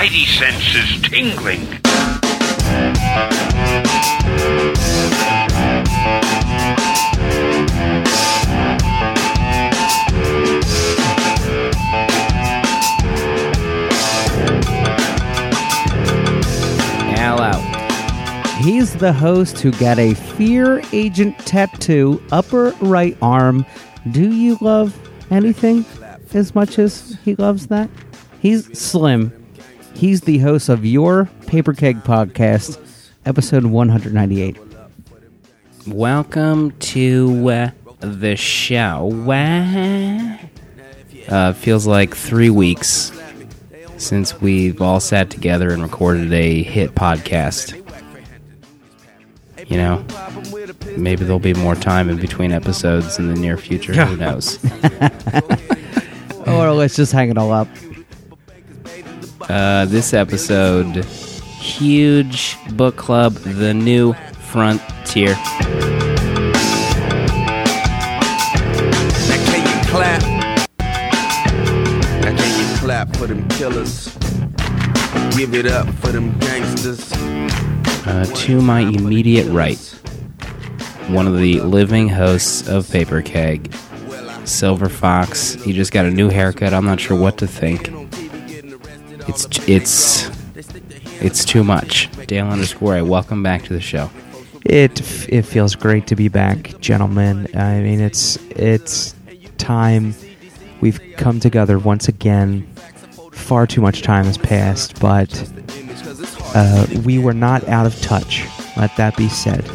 spidey senses tingling. He's the host who got a fear agent tattoo, upper right arm. Do you love anything as much as he loves that? He's Slim. He's the host of Your Paper Keg Podcast, episode 198. Welcome to uh, the show. Uh, feels like three weeks since we've all sat together and recorded a hit podcast. You know, maybe there'll be more time in between episodes in the near future. Who knows? Or let's just hang it all up. Uh, this episode, huge book club, The New Frontier. Now can you clap? Now can you clap for them killers? Give it up for them gangsters. Uh, to my immediate right, one of the living hosts of Paper Keg, Silver Fox. He just got a new haircut. I'm not sure what to think. It's it's it's too much. Dale underscore. A, welcome back to the show. It it feels great to be back, gentlemen. I mean, it's it's time we've come together once again. Far too much time has passed, but uh, we were not out of touch. Let that be said.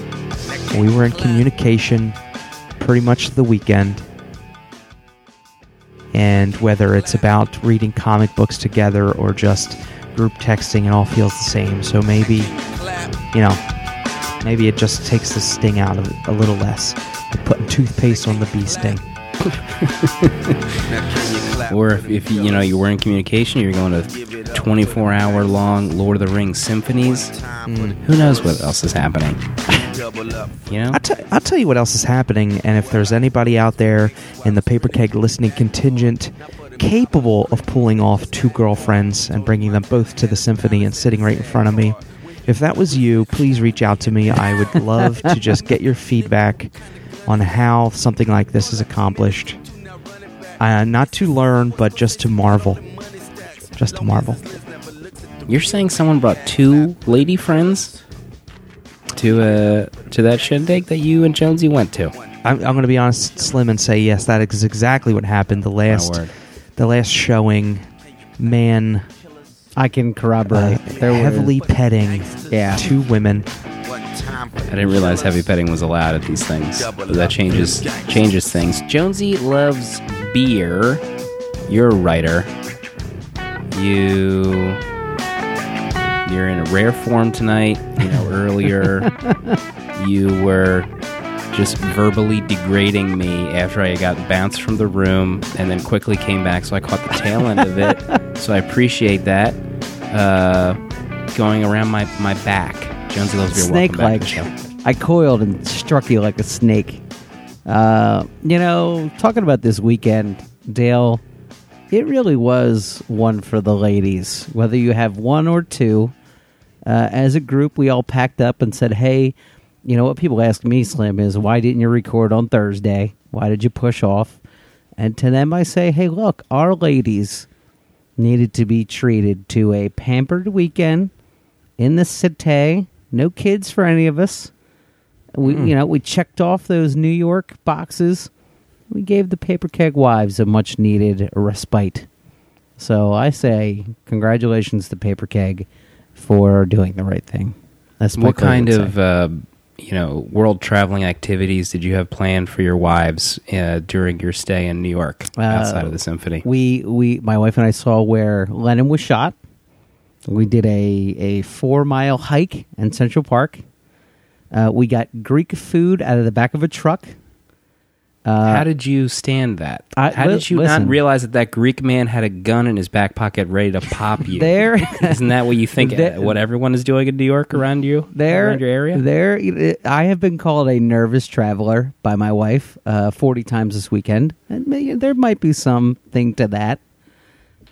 We were in communication pretty much the weekend, and whether it's about reading comic books together or just group texting, it all feels the same. So maybe, you know, Maybe it just takes the sting out of it a little less. Putting toothpaste on the bee sting. Or if, if you know you were in communication, you're going to 24 hour long Lord of the Rings symphonies. Hmm. Who knows what else is happening? You know. I'll, t- I'll tell you what else is happening, and if there's anybody out there in the paper keg listening contingent capable of pulling off two girlfriends and bringing them both to the symphony and sitting right in front of me, if that was you, please reach out to me. I would love to just get your feedback on how something like this is accomplished. Uh, not to learn, but just to marvel. Just to marvel. You're saying someone brought two lady friends to uh to that shindig that you and Jonesy went to. I'm, I'm going to be honest, Slim, and say yes. That is exactly what happened. The last, word. the last showing, man, I can corroborate. uh, There were- heavily petting Yeah. two women. I didn't realize heavy petting was allowed at these things. But that changes changes things. Jonesy loves beer. You're a writer. You you're in a rare form tonight. You know, earlier you were just verbally degrading me after I got bounced from the room and then quickly came back, so I caught the tail end of it. So I appreciate that. Uh, going around my, my back. Jonesy loves beer. snake like. to the show. I coiled and struck you like a snake. Uh, you know, talking about this weekend, Dale, it really was one for the ladies. Whether you have one or two, uh, as a group, we all packed up and said, "Hey, you know what?" People ask me, Slim, is why didn't you record on Thursday? Why did you push off? And to them, I say, "Hey, look, our ladies needed to be treated to a pampered weekend in the city. No kids for any of us. We, you know, we checked off those New York boxes. We gave the paper keg wives a much needed respite. So I say, congratulations to Paper Keg for doing the right thing. That's What what kind of uh, you know world traveling activities did you have planned for your wives uh, during your stay in New York outside of the symphony? we we my wife and I saw where Lennon was shot. We did a a four mile hike in Central Park. Uh, we got Greek food out of the back of a truck. How did you stand that? I- How li- did you listen. not realize that that Greek man had a gun in his back pocket ready to pop you? There- isn't that what you think? There- uh, what everyone is doing in New York around you? there around your area? There, I have been called a nervous traveler by my wife uh, forty times this weekend, and may- there might be something to that.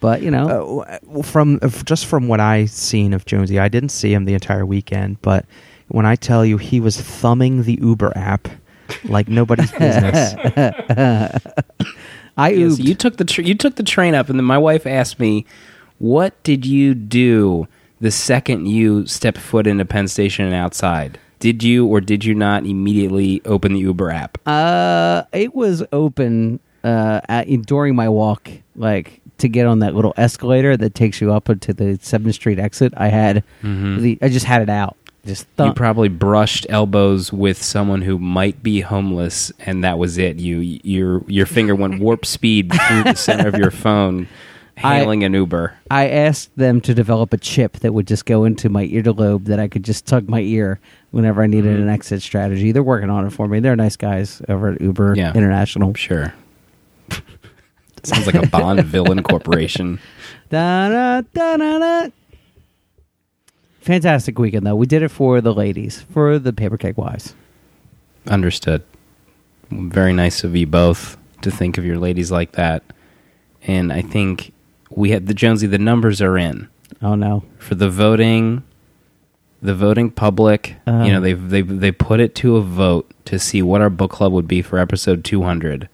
But you know, Uh, from just from what I seen of Jonesy, I didn't see him the entire weekend, but when I tell you he was thumbing the Uber app like nobody's business. I Yes, you took the tr- you took the train up, and then my wife asked me, "What did you do the second you stepped foot into Penn Station and outside? Did you or did you not immediately open the Uber app?" Uh, it was open uh, at, during my walk, like to get on that little escalator that takes you up to the Seventh Street exit. I had the, I just had it out. Just you probably brushed elbows with someone who might be homeless, and that was it. You your your finger went warp speed through the center of your phone, I- hailing an Uber. I asked them to develop a chip that would just go into my earlobe that I could just tug my ear whenever I needed Mm-hmm. an exit strategy. They're working on it for me. They're nice guys over at Uber Yeah. International. Sure. Sounds like a Bond villain corporation. Da, da, da, da, da. Fantastic weekend though. We did it for the ladies, for the paper cake wives. Understood. Very nice of you both to think of your ladies like that. And I think we had the Jonesy. The numbers are in Oh no. for the voting. The voting public, Uh. you know, they've they they put it to a vote to see what our book club would be for episode 200.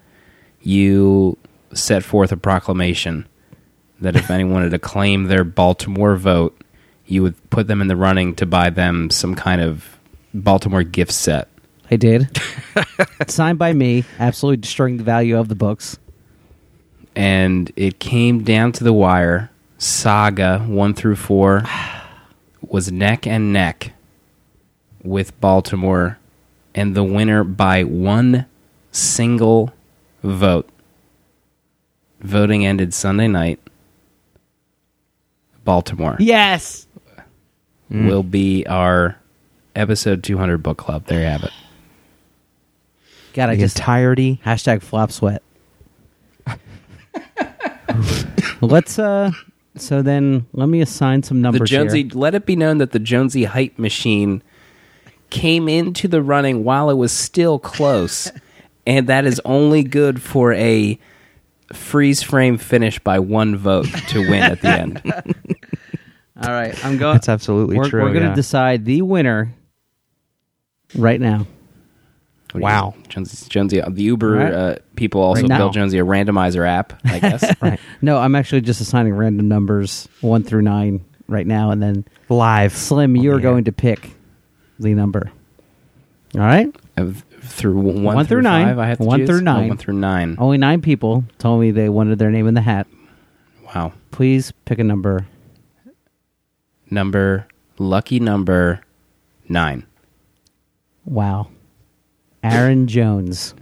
You set forth a proclamation that if anyone wanted to claim their Baltimore vote, you would put them in the running to buy them some kind of Baltimore gift set. I did. Signed by me, absolutely destroying the value of the books. and it came down to the wire. Saga one through four was neck and neck with Baltimore, and the winner by one single vote. Voting ended Sunday night. Baltimore Yes. Will be our episode 200 book club. There you have it. God, I the just entirety. hashtag flop sweat. Let's uh so then let me assign some numbers. the Jonesy, here. let it be known that the Jonesy hype machine came into the running while it was still close, and that is only good for a freeze frame finish by one vote to win at the end. All right, I'm going. That's absolutely we're, true. We're going to yeah. decide the winner right now. What do you Wow. think? Jonesy, Jonesy, the Uber Right. uh, people also Right now. built Jonesy a randomizer app, I guess. right No, I'm actually just assigning random numbers one through nine right now, and then live. Slim, you're the air. going to pick the number. All right. Uh, through one, One through nine. five, I have to One choose? through Oh, nine. one through nine. Only nine people told me they wanted their name in the hat. Wow. Please pick a number. Number lucky number nine. Wow. Aaron Jones.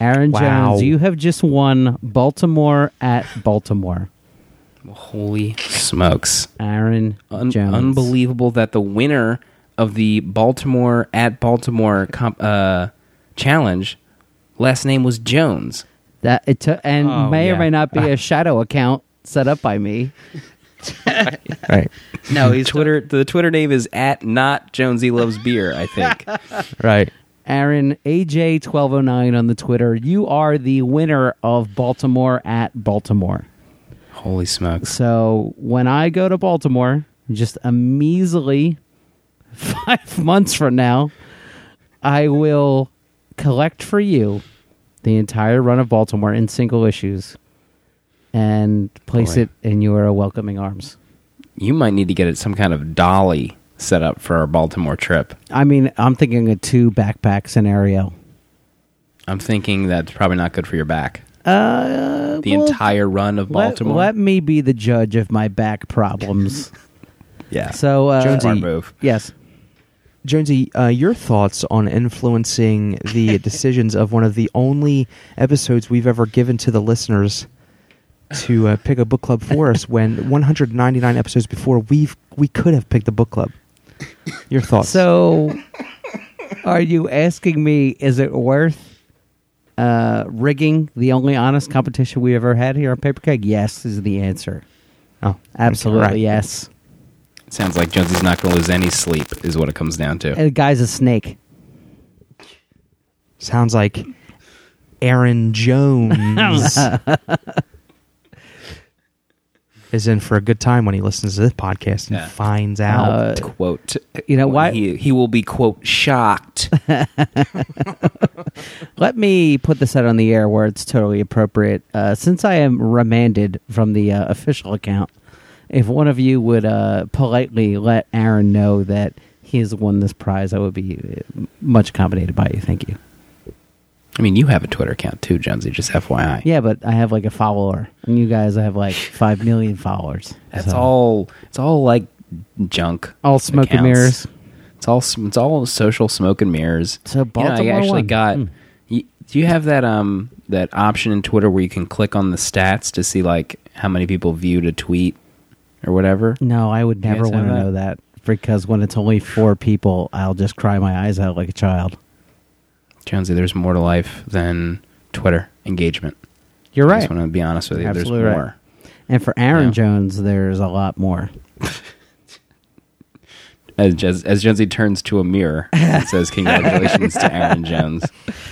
Aaron Wow. Jones, you have just won Baltimore at Baltimore. Holy smokes. Aaron Un- Jones. unbelievable that the winner of the Baltimore at Baltimore comp- uh, challenge last name was Jones. That it took, and Oh, may or yeah. may not be a shadow account set up by me. Right. No, he's Twitter the Twitter name is at not Jonesy loves beer. I think. Right. Aaron AJ1209 on the Twitter. You are the winner of Baltimore at Baltimore. Holy smokes! So when I go to Baltimore, just a measly five months from now, I will collect for you the entire run of Baltimore in single issues and place Boy. it in your welcoming arms. You might need to get it some kind of dolly set up for our Baltimore trip. I mean, I'm thinking a two backpack scenario. I'm thinking that's probably not good for your back. Uh, The well, entire run of let- Baltimore. Let, me be the judge of my back problems. yeah. so, uh, Jonesy- Smart move. yes. Jonesy, uh, your thoughts on influencing the decisions of one of the only episodes we've ever given to the listeners to uh, pick a book club for us when 199 episodes before we've we could have picked a book club. Your thoughts? So, are you asking me, is it worth uh, rigging the only honest competition we ever had here on Paper Keg? Yes, is the answer. oh, Absolutely, right. yes. It sounds like Jonesy's not going to lose any sleep, is what it comes down to. And the guy's a snake. Sounds like Aaron Jones. is in for a good time when he listens to this podcast and Yeah. finds out. Uh, quote. you know, why- He, he will be quote shocked. Let me put this out on the air where it's totally appropriate. Uh, since I am remanded from the uh, official account, if one of you would uh, politely let Aaron know that he has won this prize, I would be uh, much accommodated by you. Thank you. I mean, you have a Twitter account too, Jonesy. Just FYI. Yeah, but I have like a follower, and you guys have like five million followers. That's So- all. It's all like junk. All smoke and mirrors. It's all. It's all social smoke and mirrors. So You know, I actually won. got. Hmm. You, do you have that um that option in Twitter where you can click on the stats to see like how many people viewed a tweet or whatever? No, I would never want to know that because when it's only four people, I'll just cry my eyes out like a child. Jonesy, there's more to life than Twitter engagement. You're I right. just want to be honest with you. Absolutely there's right. more. And for Aaron Yeah. Jones, there's a lot more. As, as as Jonesy turns to a mirror and says, "Congratulations to Aaron Jones."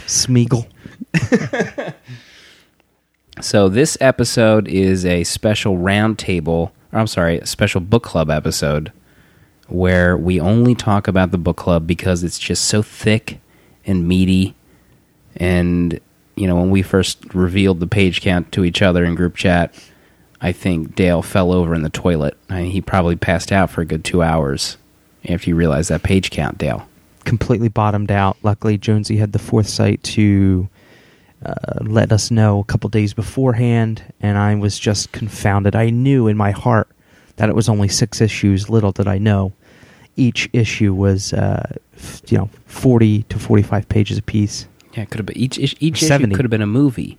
Smeagol. So this episode is a special roundtable, or I'm sorry, a special book club episode where we only talk about the book club because it's just so thick and meaty. And you know, when we first revealed the page count to each other in group chat, I think Dale fell over in the toilet. I mean, he probably passed out for a good two hours after you realized that page count, Dale. completely bottomed out. Luckily, Jonesy had the foresight to uh, let us know a couple days beforehand, and I was just confounded. I knew in my heart that it was only six issues. Little did I know, each issue was, uh, f- you know, forty to forty-five pages apiece. Yeah, it could have been each each, each issue could have been a movie.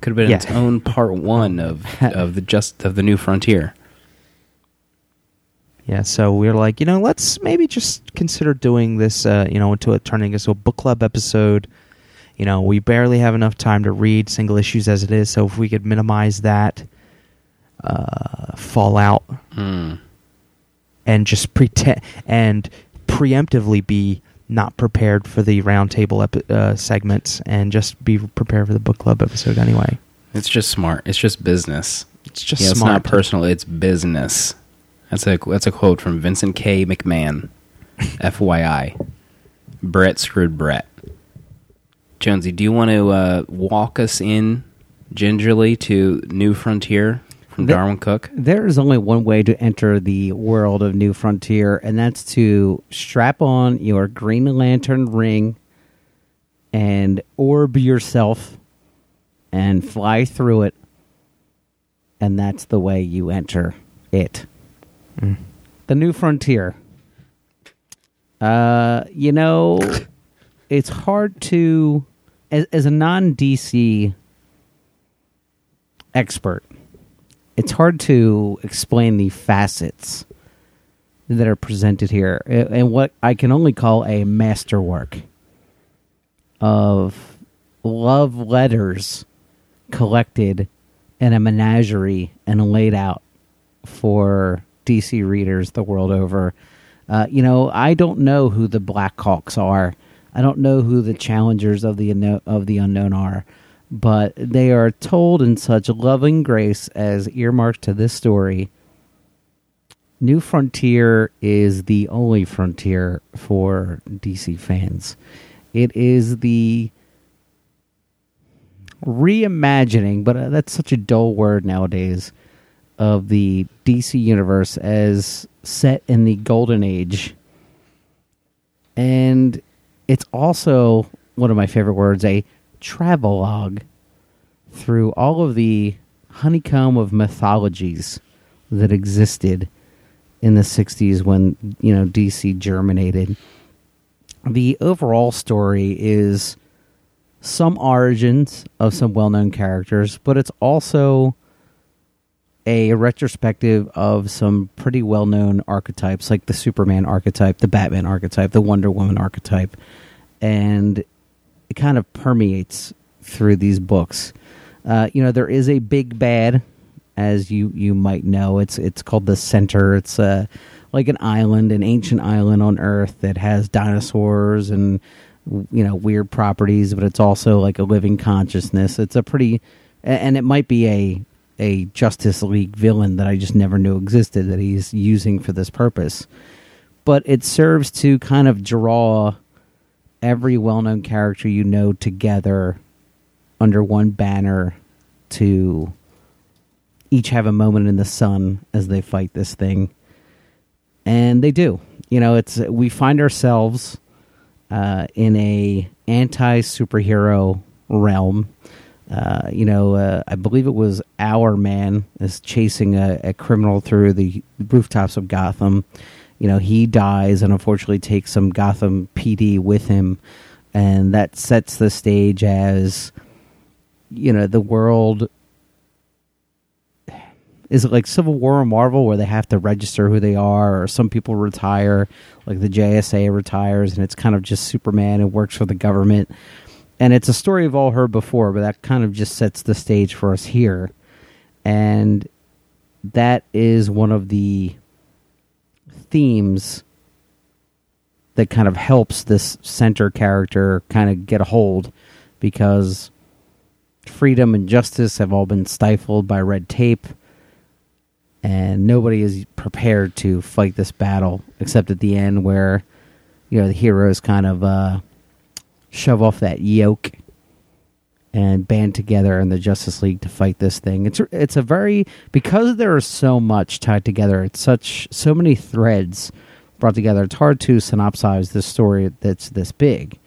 Could have been Yeah. its own part one of of the just of the new frontier. Yeah, so we were like, you know, let's maybe just consider doing this, uh, you know, into a turning into a book club episode. You know, we barely have enough time to read single issues as it is, so if we could minimize that uh, fallout Hmm. And just pretend and preemptively be not prepared for the roundtable epi- uh, segments and just be prepared for the book club episode anyway. It's just smart. It's just business. It's just yeah, it's smart. not personal. It's business. That's a that's a quote from Vincent K. McMahon, FYI. Bret screwed Bret. Jonesy, do you want to uh, walk us in gingerly to New Frontier from The- Darwyn Cooke? There is only one way to enter the world of New Frontier, and that's to strap on your Green Lantern ring and orb yourself and fly through it. And that's the way you enter it. The New Frontier. Uh, you know, it's hard to, as, as a non DC expert, it's hard to explain the facets that are presented here and what I can only call a masterwork of love letters collected in a menagerie and laid out for DC readers the world over. Uh, you know, I don't know who the Blackhawks are. I don't know who the challengers of the of the unknown are, but they are told in such loving grace as earmarked to this story. New Frontier is the only frontier for DC fans. It is the reimagining, but uh, that's such a dull word nowadays, of the DC universe as set in the golden age. And it's also one of my favorite words, a travelogue through all of the honeycomb of mythologies that existed in the 60s when, you know, DC germinated. The overall story is some origins of some well-known characters, but it's also a retrospective of some pretty well-known archetypes like the Superman archetype, the Batman archetype, the Wonder Woman archetype, and it kind of permeates through these books. Uh, you know, there is a big bad, as you you might know. It's it's called the Center. It's uh, like an island, an ancient island on Earth that has dinosaurs and you know weird properties, but it's also like a living consciousness. It's a pretty, and it might be a a Justice League villain that I just never knew existed that he's using for this purpose. But it serves to kind of draw every well known character you know together under one banner to each have a moment in the sun as they fight this thing. And they do. You know, it's we find ourselves uh, in a anti superhero realm. Uh, you know, uh, I believe it was Hourman is chasing a, a criminal through the rooftops of Gotham. You know, he dies and unfortunately takes some Gotham PD with him, and that sets the stage as you know the world is it like Civil War or Marvel where they have to register who they are, or some people retire, like the JSA retires, and it's kind of just Superman who works for the government. And it's a story we've all heard before, but that kind of just sets the stage for us here. And that is one of the themes that kind of helps this center character kind of get a hold because freedom and justice have all been stifled by red tape and nobody is prepared to fight this battle except at the end where you know the heroes kind of uh, shove off that yoke and band together in the Justice League to fight this thing. It's it's a very because there is so much tied together. It's such so many threads brought together. It's hard to synopsize this story that's this big.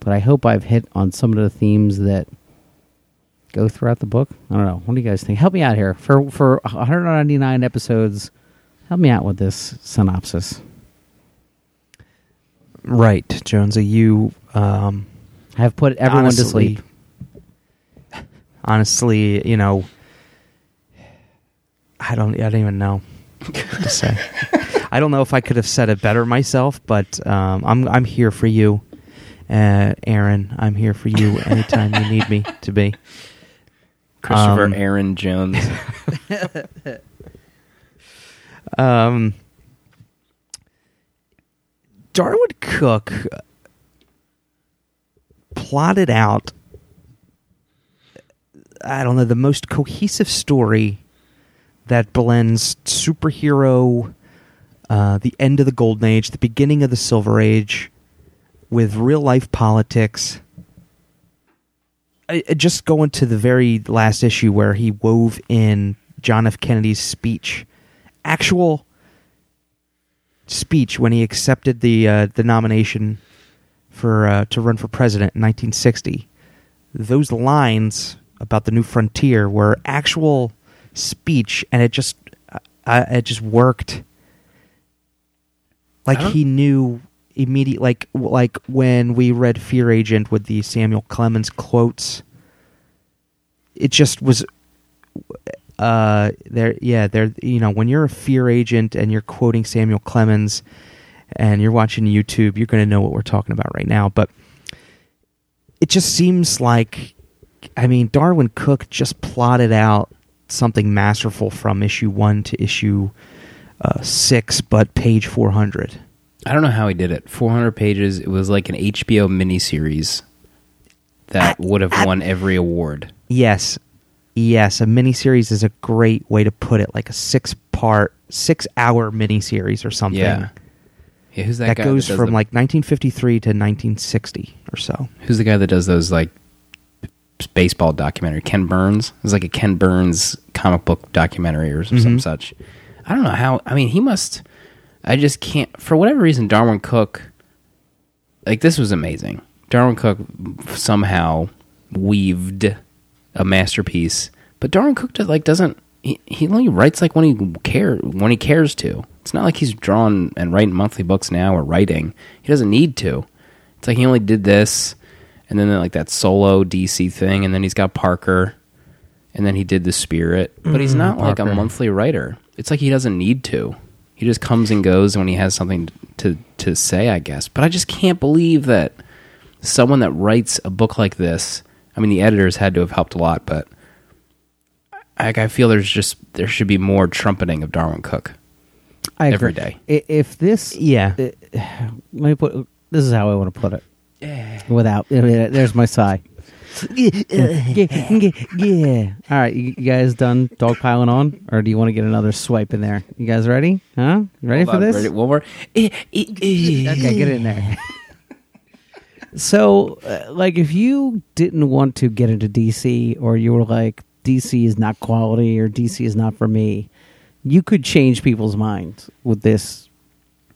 But I hope I've hit on some of the themes that go throughout the book. I don't know. What do you guys think? Help me out here for for 199 episodes. Help me out with this synopsis. Right, Jonesy. You um, have put everyone honestly, to sleep. Honestly, you know, I don't. I don't even know what to say. I don't know if I could have said it better myself, but um, I'm I'm here for you, uh, Aaron. I'm here for you anytime you need me to be. Christopher Um, Aaron Jones. Um, Darwyn Cooke plotted out, I don't know, the most cohesive story that blends superhero, uh, the end of the Golden Age, the beginning of the Silver Age, with real life politics. I, I- just going to the very last issue where he wove in John F. Kennedy's speech, actual speech when he accepted the uh, the nomination for uh, to run for president in 1960. Those lines about the new frontier were actual speech, and it just uh, it just worked. Like he knew immediate, like like when we read Fear Agent with the Samuel Clemens quotes. It just was uh there yeah there you know when you're a fear agent and you're quoting Samuel Clemens and you're watching YouTube you're going to know what we're talking about right now but it just seems like I mean Darwyn Cooke just plotted out something masterful from issue 1 to issue uh, 6 but page 400 I don't know how he did it. 400 pages. It was like an HBO miniseries that would have won every award. Yes. Yes, a miniseries is a great way to put it, like a six part, six hour miniseries or something. Yeah. Yeah, who's that, that, guy goes does from the- like 1953 to 1960 or so. Who's the guy that does those like baseball documentary? Ken Burns. It's like a Ken Burns comic book documentary or some Mhm. such. I don't know how. I mean, he must. I just can't. For whatever reason, Darwyn Cooke. Like this was amazing. Darwyn Cooke somehow weaved a masterpiece, but Darwyn Cooke does, like doesn't. He, he only writes like when he care when he cares to. It's not like he's drawing and writing monthly books now or writing. He doesn't need to. It's like he only did this, and then like that solo DC thing, and then he's got Parker, and then he did the Spirit. But he's Mhm, not like a Parker. monthly writer. It's like he doesn't need to. He just comes and goes when he has something to to say, I guess. But I just can't believe that someone that writes a book like this. I mean, the editors had to have helped a lot, but I, I feel there's just there should be more trumpeting of Darwyn Cooke. I Every agree. day. I- If this, Yeah. uh, let me put. This is how I want to put it. Without, there's my sigh. yeah, yeah, yeah. All right, you, you guys done dog piling on, or do you want to get another swipe in there? You guys ready? Huh? You ready Hold for on, this? ready- One more. Eh, eh, eh. Okay, get in there. so, uh, like, if you didn't want to get into DC, or you were like, DC is not quality, or DC is not for me, you could change people's minds with this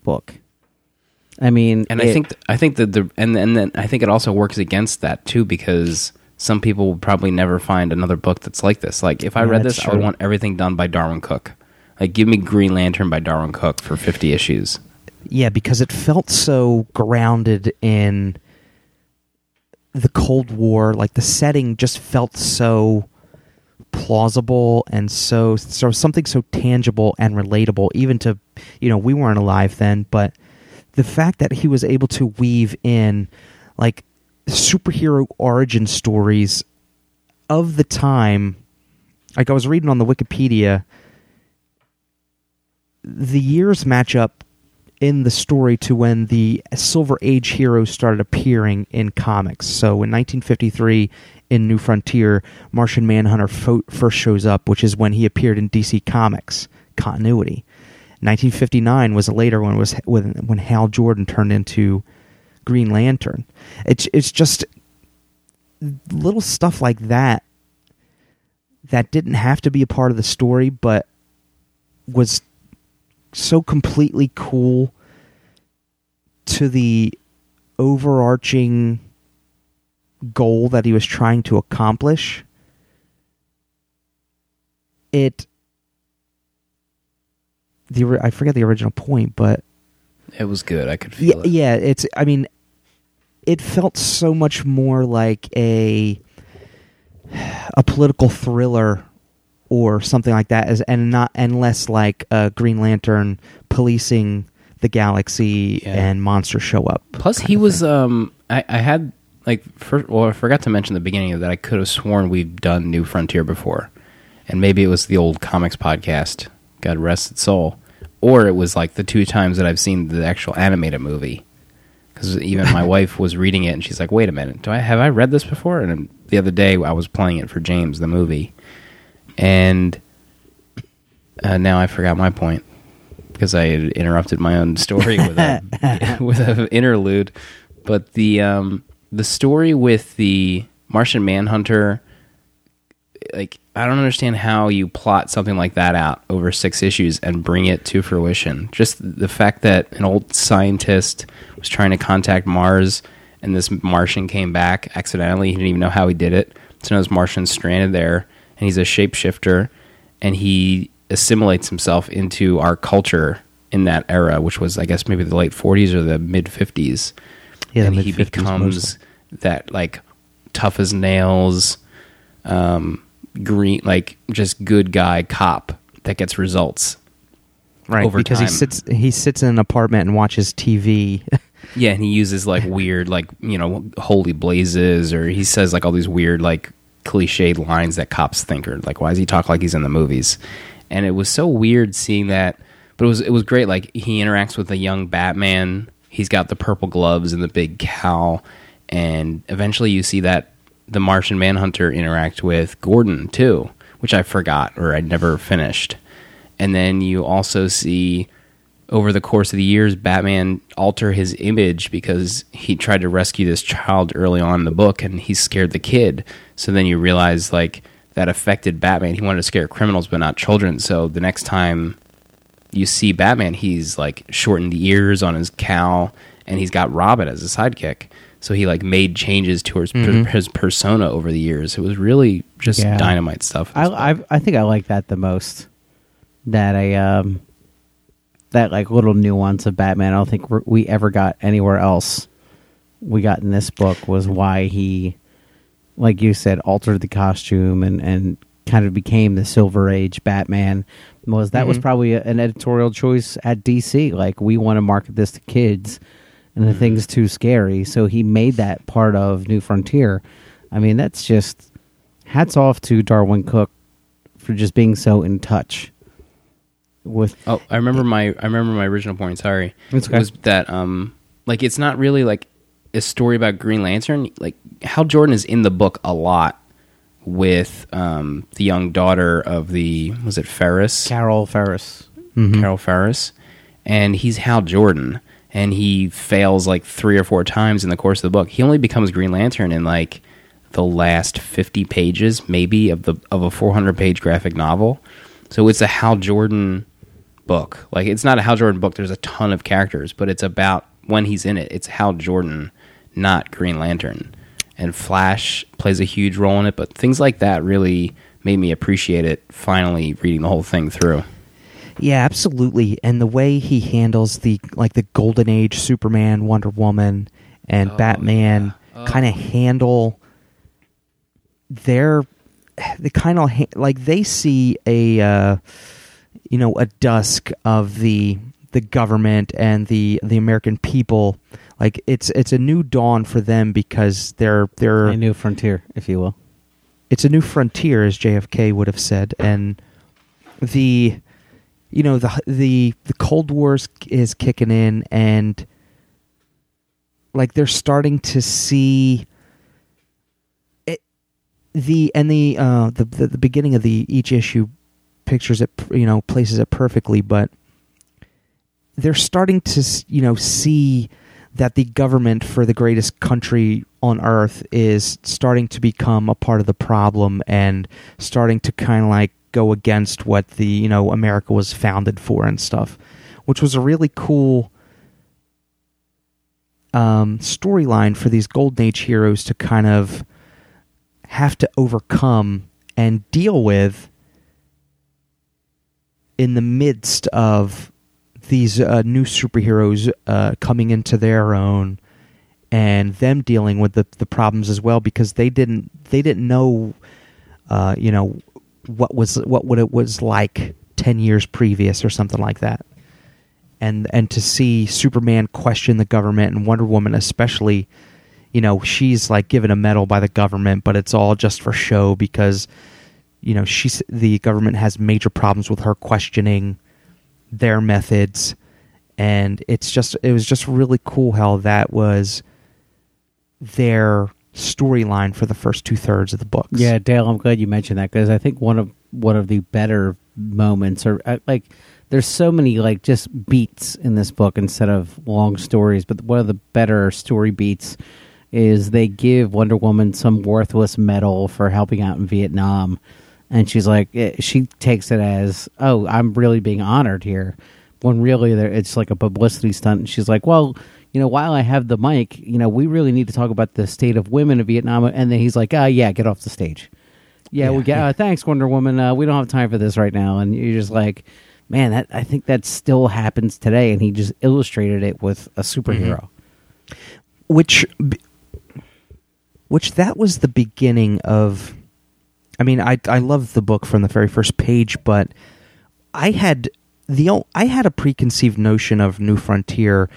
book. I mean, And I think th- I think that the and and then I think it also works against that too because some people will probably never find another book that's like this. Like if I Yeah, read this, I would want everything done by Darwyn Cooke. Like give me Green Lantern by Darwyn Cooke for fifty issues. Yeah, because it felt so grounded in the Cold War. Like the setting just felt so plausible and so so something so tangible and relatable. Even to you know we weren't alive then, but the fact that he was able to weave in like superhero origin stories of the time. Like I was reading on the Wikipedia, the years match up in the story to when the Silver Age heroes started appearing in comics. So in 1953, in New Frontier, Martian Manhunter fo- first shows up, which is when he appeared in DC Comics continuity. 1959 was a later it was when, when Hal Jordan turned into Green Lantern. It's it's just little stuff like that that didn't have to be a part of the story, but was so completely cool to the overarching goal that he was trying to accomplish. It the I forget the original point, but It was good. I could yeah, feel it. yeah, it's I mean it felt so much more like a a political thriller or something like that as and not and less like a Green Lantern policing the galaxy Yeah. and monsters show up. Plus, he was. thing. Um, I, I had like first. Well, I forgot to mention the beginning of that. I could have sworn we've done New Frontier before, and maybe it was the old comics podcast. God rest its soul, or it was like the two times that I've seen the actual animated movie. Because even my wife was reading it, and she's like, "Wait a minute, do I have I read this before?" And the other day, I was playing it for James, the movie, and uh, now I forgot my point because I had interrupted my own story with a with an interlude. But the um, the story with the Martian Manhunter, like I don't understand how you plot something like that out over six issues and bring it to fruition. Just the fact that an old scientist was trying to contact Mars and this Martian came back accidentally. He didn't even know how he did it. So now this Martian's stranded there, and he's a shapeshifter, and he assimilates himself into our culture in that era, which was, I guess, maybe the late 40s or the mid 50s. Yeah, the and he mid-50s becomes mostly. that like tough as nails, um, green, like just good guy cop that gets results. right over because he sits he sits in an apartment and watches TV. Yeah, and he uses like weird, like you know, holy blazes, or he says like all these weird, like cliched lines that cops think are like, why does he talk like he's in the movies? And it was so weird seeing that, but it was it was great. Like he interacts with a young Batman. He's got the purple gloves and the big cowl, and eventually you see that the Martian Manhunter interact with Gordon too, which I forgot or I'd never finished. And then you also see over the course of the years, Batman alter his image because he tried to rescue this child early on in the book, and he scared the kid. So then you realize like that affected Batman. He wanted to scare criminals, but not children. So the next time you see Batman, he's like shortened the ears on his cowl, and he's got Robin as a sidekick. So he like made changes to his, his persona over the years. It was really just Yeah. dynamite stuff. I, I I think I like that the most. That I um, that like little nuance of Batman. I don't think we're, ever got anywhere else. We got in this book was why he, like you said, altered the costume and and kind of became the Silver Age Batman. Was that was probably an editorial choice at DC? Like we want to market this to kids, and the thing's too scary, so he made that part of New Frontier. I mean, that's just hats off to Darwyn Cooke for just being so in touch with Oh, I remember my I remember my original point. Sorry, It's okay. was that um like it's not really like a story about Green Lantern, like Hal Jordan is in the book a lot with um, the young daughter of the was it Ferris Carol Ferris. Carol Ferris, and he's Hal Jordan, and he fails like three or four times in the course of the book. He only becomes Green Lantern in like the last fifty pages, maybe of the of a four hundred page graphic novel. So it's a Hal Jordan book. Like it's not a Hal Jordan book. There's a ton of characters, but it's about when he's in it. It's Hal Jordan, not Green Lantern. And Flash plays a huge role in it, but things like that really made me appreciate it. Finally, reading the whole thing through. Yeah, absolutely. And the way he handles the like the golden age Superman, Wonder Woman, and Oh, Batman kind of handle their they kind of ha- like they see a uh, you know a dusk of the the government and the the American people. Like it's it's a new dawn for them because they're they're A new frontier, if you will. it's a new frontier, as JFK would have said, and the you know the the the Cold War is, kicking in, and like they're starting to see it, the and the uh the, the the beginning of the each issue pictures it you know places it perfectly, but they're starting to you know see that the government for the greatest country on earth is starting to become a part of the problem and starting to kind of like go against what the you know America was founded for and stuff which was a really cool um, storyline for these golden age heroes to kind of have to overcome and deal with in the midst of these uh, new superheroes uh, coming into their own and them dealing with the, the problems as well because they didn't they didn't know uh, you know what was what what it was like 10 years previous or something like that. And and to see Superman question the government and Wonder Woman especially you know she's like given a medal by the government but it's all just for show because you know she's the government has major problems with her questioning their methods. And it's just it was just really cool how that was their storyline for the first two thirds of the books Yeah, Dale, I'm glad you mentioned that because I think one of one of the better moments, or uh, like, there's so many like just beats in this book instead of long stories. But one of the better story beats is they give Wonder Woman some worthless medal for helping out in Vietnam, and she's like, eh, she takes it as, oh, I'm really being honored here. When really, it's like a publicity stunt. And she's like, well. You know, while I have the mic, you know, we really need to talk about the state of women in Vietnam. And then he's like, "Ah, yeah, get off the stage." Yeah, we get. Uh, thanks, Wonder Woman. Uh, we don't have time for this right now. And you're just like, man, that I think that still happens today. And he just illustrated it with a superhero. which which that was the beginning of I mean I I love the book from the very first page but I had the I had a preconceived notion of New Frontier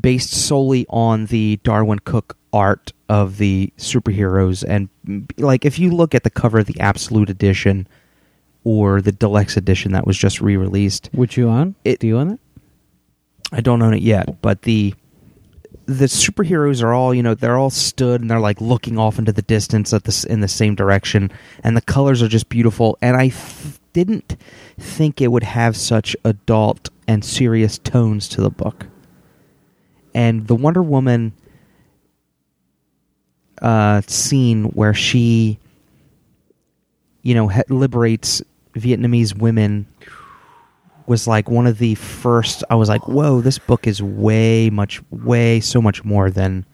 based solely on the Darwyn Cooke art of the superheroes and like if you look at the cover of the Absolute edition or the deluxe edition that was just re-released Would you on? It- Do you own it? I don't own it yet, but the the superheroes are all you know they're all stood and they're like looking off into the distance at this in the same direction, and the colors are just beautiful. And I f- didn't think it would have such adult and serious tones to the book. And the Wonder Woman uh, scene where she, you know, liberates Vietnamese women was like one of the first I was like, "Whoa, this book is way much way so much more than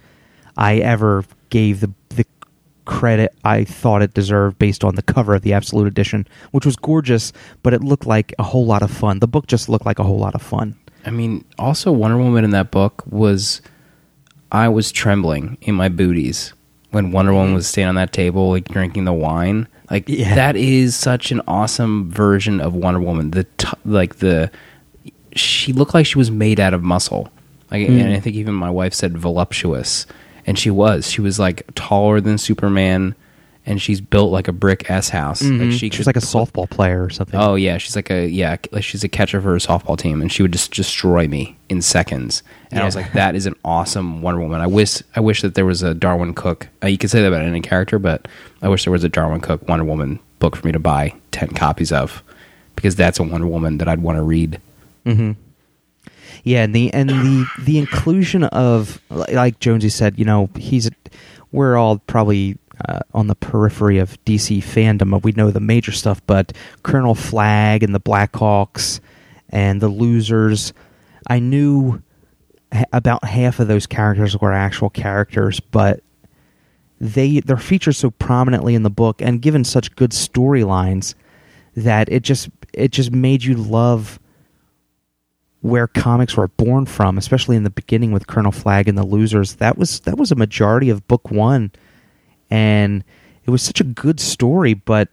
I ever gave the the credit I thought it deserved based on the cover of the Absolute Edition, which was gorgeous, but it looked like a whole lot of fun. The book just looked like a whole lot of fun. I mean, also Wonder Woman in that book was I was trembling in my booties when Wonder Woman mm-hmm. was standing on that table like drinking the wine. Like Yeah. that is such an awesome version of Wonder Woman. The t- like the she looked like she was made out of muscle. Like and mm. I think even my wife said voluptuous and she was. She was like taller than Superman and she's built like a brick S house. Like Mhm. she she's like a softball player or something. Oh yeah, she's like a yeah, like she's a catcher for a softball team, and she would just destroy me in seconds. And I was like, that is an awesome Wonder Woman. I wish I wish that there was a Darwyn Cooke. Uh, you could say that about any character, but I wish there was a Darwyn Cooke Wonder Woman book for me to buy ten copies of, because that's a Wonder Woman that I'd want to read. Mm-hmm. Yeah, and the and the the inclusion of li- like Jonesy said, you know, he's we're all probably uh, on the periphery of DC fandom. We know the major stuff, but Colonel Flag and the Blackhawks and the Losers, I knew ha- about half of those characters were actual characters, but they they're featured so prominently in the book and given such good storylines that it just it just made you love where comics were born from, especially in the beginning with Colonel Flag and the Losers. That was that was a majority of book one, and it was such a good story. But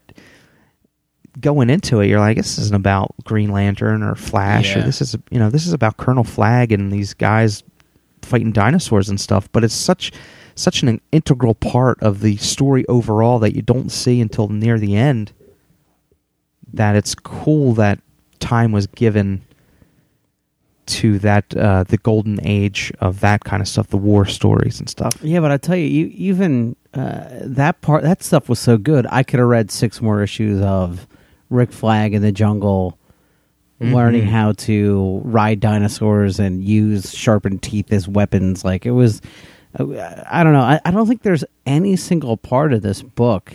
going into it, you're like, this isn't about Green Lantern or Flash, or this is you know this is about Colonel Flag and these guys fighting dinosaurs and stuff. But it's such such an integral part of the story overall that you don't see until near the end. That it's cool that time was given to that uh, the golden age of that kind of stuff, the war stories and stuff. Yeah, but I tell you, you even uh, that part, that stuff was so good. I could have read six more issues of Rick Flag in the jungle, learning Mhm. how to ride dinosaurs and use sharpened teeth as weapons. Like it was, uh, I don't know. I, I don't think there's any single part of this book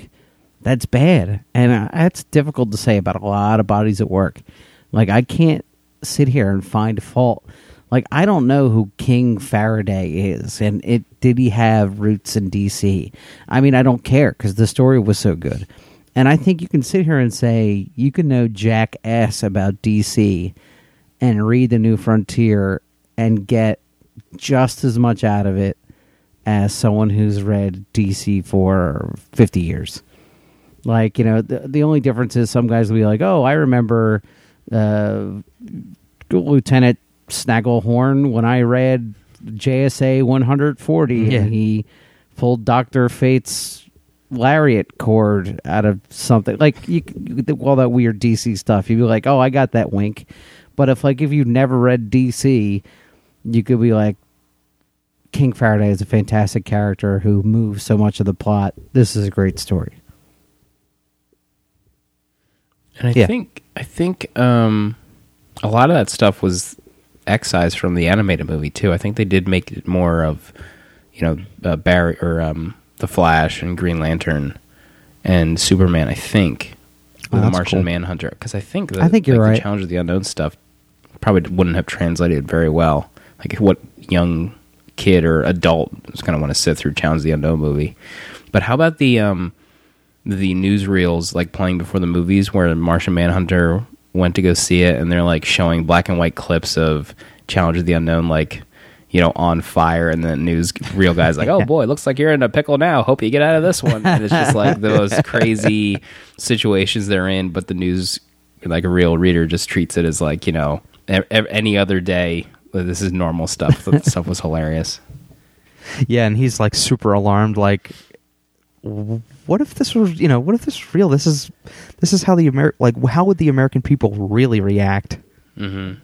that's bad, and uh, that's difficult to say about a lot of bodies at work. Like I can't sit here and find fault. Like I don't know who King Faraday is, and it did he have roots in DC? I mean, I don't care because the story was so good, and I think you can sit here and say you can know Jack S about DC and read the New Frontier and get just as much out of it as someone who's read DC for fifty years. Like you know, the the only difference is some guys will be like, "Oh, I remember uh, Lieutenant Snagglehorn when I read JSA 140, Yeah. and he pulled Doctor Fate's lariat cord out of something like you, you all that weird DC stuff. You'd be like, "Oh, I got that wink," but if like if you've never read DC, you could be like, King Faraday is a fantastic character who moves so much of the plot. This is a great story. And I Yeah. think I think um, a lot of that stuff was excised from the animated movie too. I think they did make it more of you know uh, Barry or um, the Flash and Green Lantern and Superman. I think Oh, the Martian cool. Manhunter because I think the, I think you're like, right. The Challenge of the Unknown stuff probably wouldn't have translated very well. Like what young kid or adult is going to want to sit through Challenge of the Unknown movie. But how about the um, the newsreels like playing before the movies where Martian Manhunter went to go see it and they're like showing black and white clips of Challenge of the Unknown like you know on fire and the news real guys like oh boy looks like you're in a pickle now. Hope you get out of this one. And it's just like those crazy situations they're in but the news like a real reader just treats it as like you know any other day uh, this is normal stuff. That stuff was hilarious. Yeah, and he's like super alarmed. Like, what if this was you know what if this was real? This is this is how the Amer like how would the American people really react? Mm-hmm.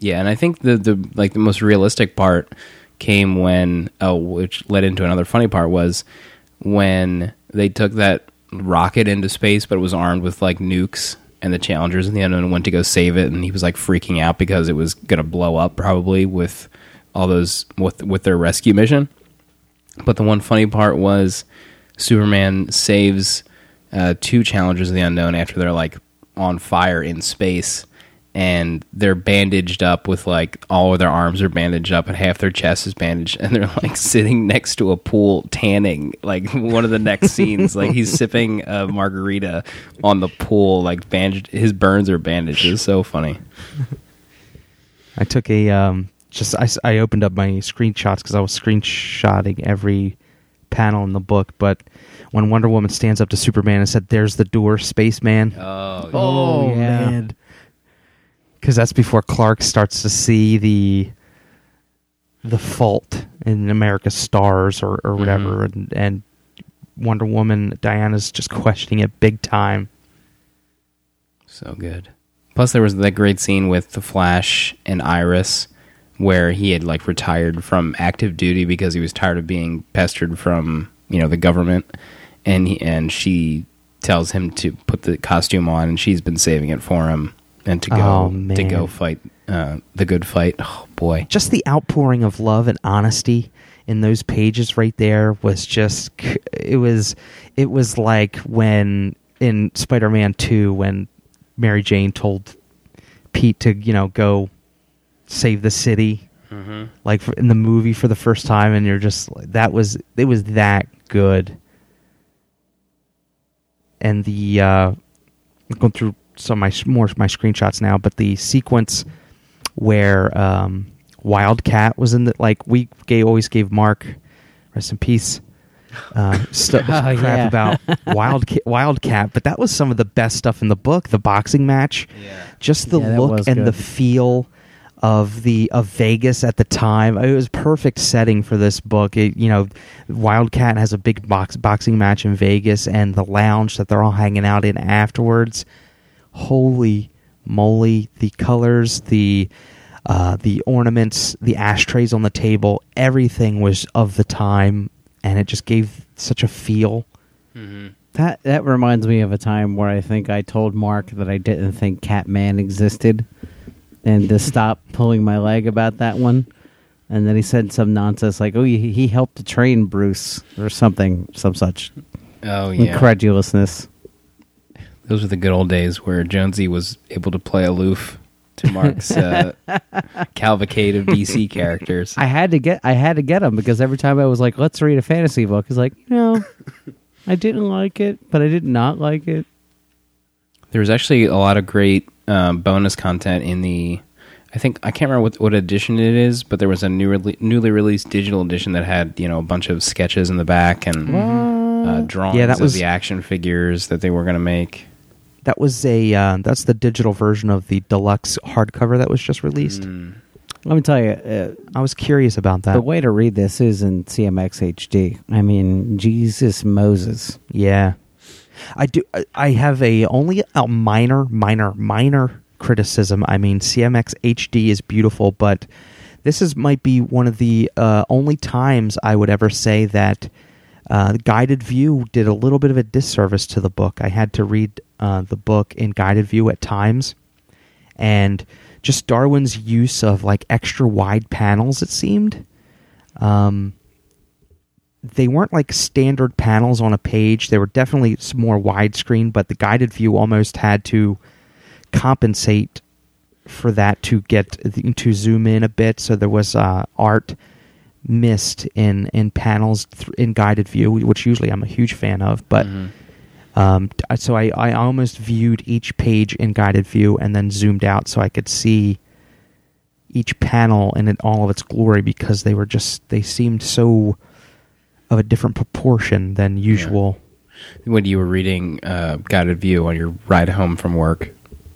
Yeah, and I think the the like the most realistic part came when oh, which led into another funny part was when they took that rocket into space, but it was armed with like nukes, and the challengers in the unknown went to go save it, and he was like freaking out because it was gonna blow up probably with all those with with their rescue mission. But the one funny part was Superman saves uh, two challengers of the unknown after they're like on fire in space and they're bandaged up with like all of their arms are bandaged up and half their chest is bandaged and they're like sitting next to a pool tanning like one of the next scenes. Like he's sipping a margarita on the pool like bandaged his burns are bandaged. It's so funny. I took a um just I opened up my screenshots because I was screenshotting every panel in the book. But when Wonder Woman stands up to Superman and said, "There's the door, spaceman," oh, Oh, oh yeah. because that's before Clark starts to see the the fault in America's stars or, or whatever, mm-hmm. and, and Wonder Woman, Diana's just questioning it big time. So good. Plus, there was that great scene with the Flash and Iris, where he had like retired from active duty because he was tired of being pestered from you know the government, and he, and she tells him to put the costume on, and she's been saving it for him, and to go Oh, to go fight uh, the good fight. Oh boy, Just the outpouring of love and honesty in those pages right there was just it was it was like when in Spider-Man 2 when Mary Jane told Pete to, you know, go save the city. Like for- in the movie for the first time and you're just like that was it was that good. And the uh I'm going through some of my more my screenshots now, but the sequence where um, Wildcat was in the like we gave, always gave Mark rest in peace uh, stuff Oh, crap yeah. about Wildcat, Wildcat, but that was some of the best stuff in the book. The boxing match, just the Yeah, look was and the feel of the of Vegas at the time. It was perfect setting for this book. It, you know, Wildcat has a big box boxing match in Vegas, and the lounge that they're all hanging out in afterwards. Holy moly! The colors, the uh, the ornaments, the ashtrays on the table, everything was of the time, and it just gave such a feel. That that reminds me of a time where I think I told Mark that I didn't think Catman existed, and to stop pulling my leg about that one. And then he said some nonsense like, "Oh, he, he helped to train Bruce" or something, some such oh yeah, incredulousness. those were the good old days where Jonesy was able to play aloof to Mark's uh, cavalcade of DC characters. I had to get I had to get him because every time I was like, "Let's read a fantasy book," he's like, "You know, I didn't like it, but I did not like it." There was actually a lot of great um, bonus content in the. I think I can't remember what, what edition it is, but there was a new rele- newly released digital edition that had you know a bunch of sketches in the back and uh, drawings Yeah, that was- of the action figures that they were going to make. That was a uh, that's the digital version of the deluxe hardcover that was just released. Mm. Let me tell you, uh, I was curious about that. the way to read this is in CMX HD. I mean, Jesus Moses. Yeah, I do. I- have a only a minor, minor, minor criticism. I mean, CMX HD is beautiful, but this is might be one of the uh, only times I would ever say that uh, guided view did a little bit of a disservice to the book. I had to read uh, the book in guided view at times, and just Darwyn's use of like extra wide panels. It seemed. Um, they weren't like standard panels on a page. They were definitely more widescreen, but the guided view almost had to compensate for that to get to zoom in a bit. So there was uh, art missed in in panels th- in guided view, which usually I'm a huge fan of. But um, so I I almost viewed each page in guided view and then zoomed out so I could see each panel in all of its glory because they were just they seemed so of a different proportion than usual. When you were reading uh, Guided View on your ride home from work,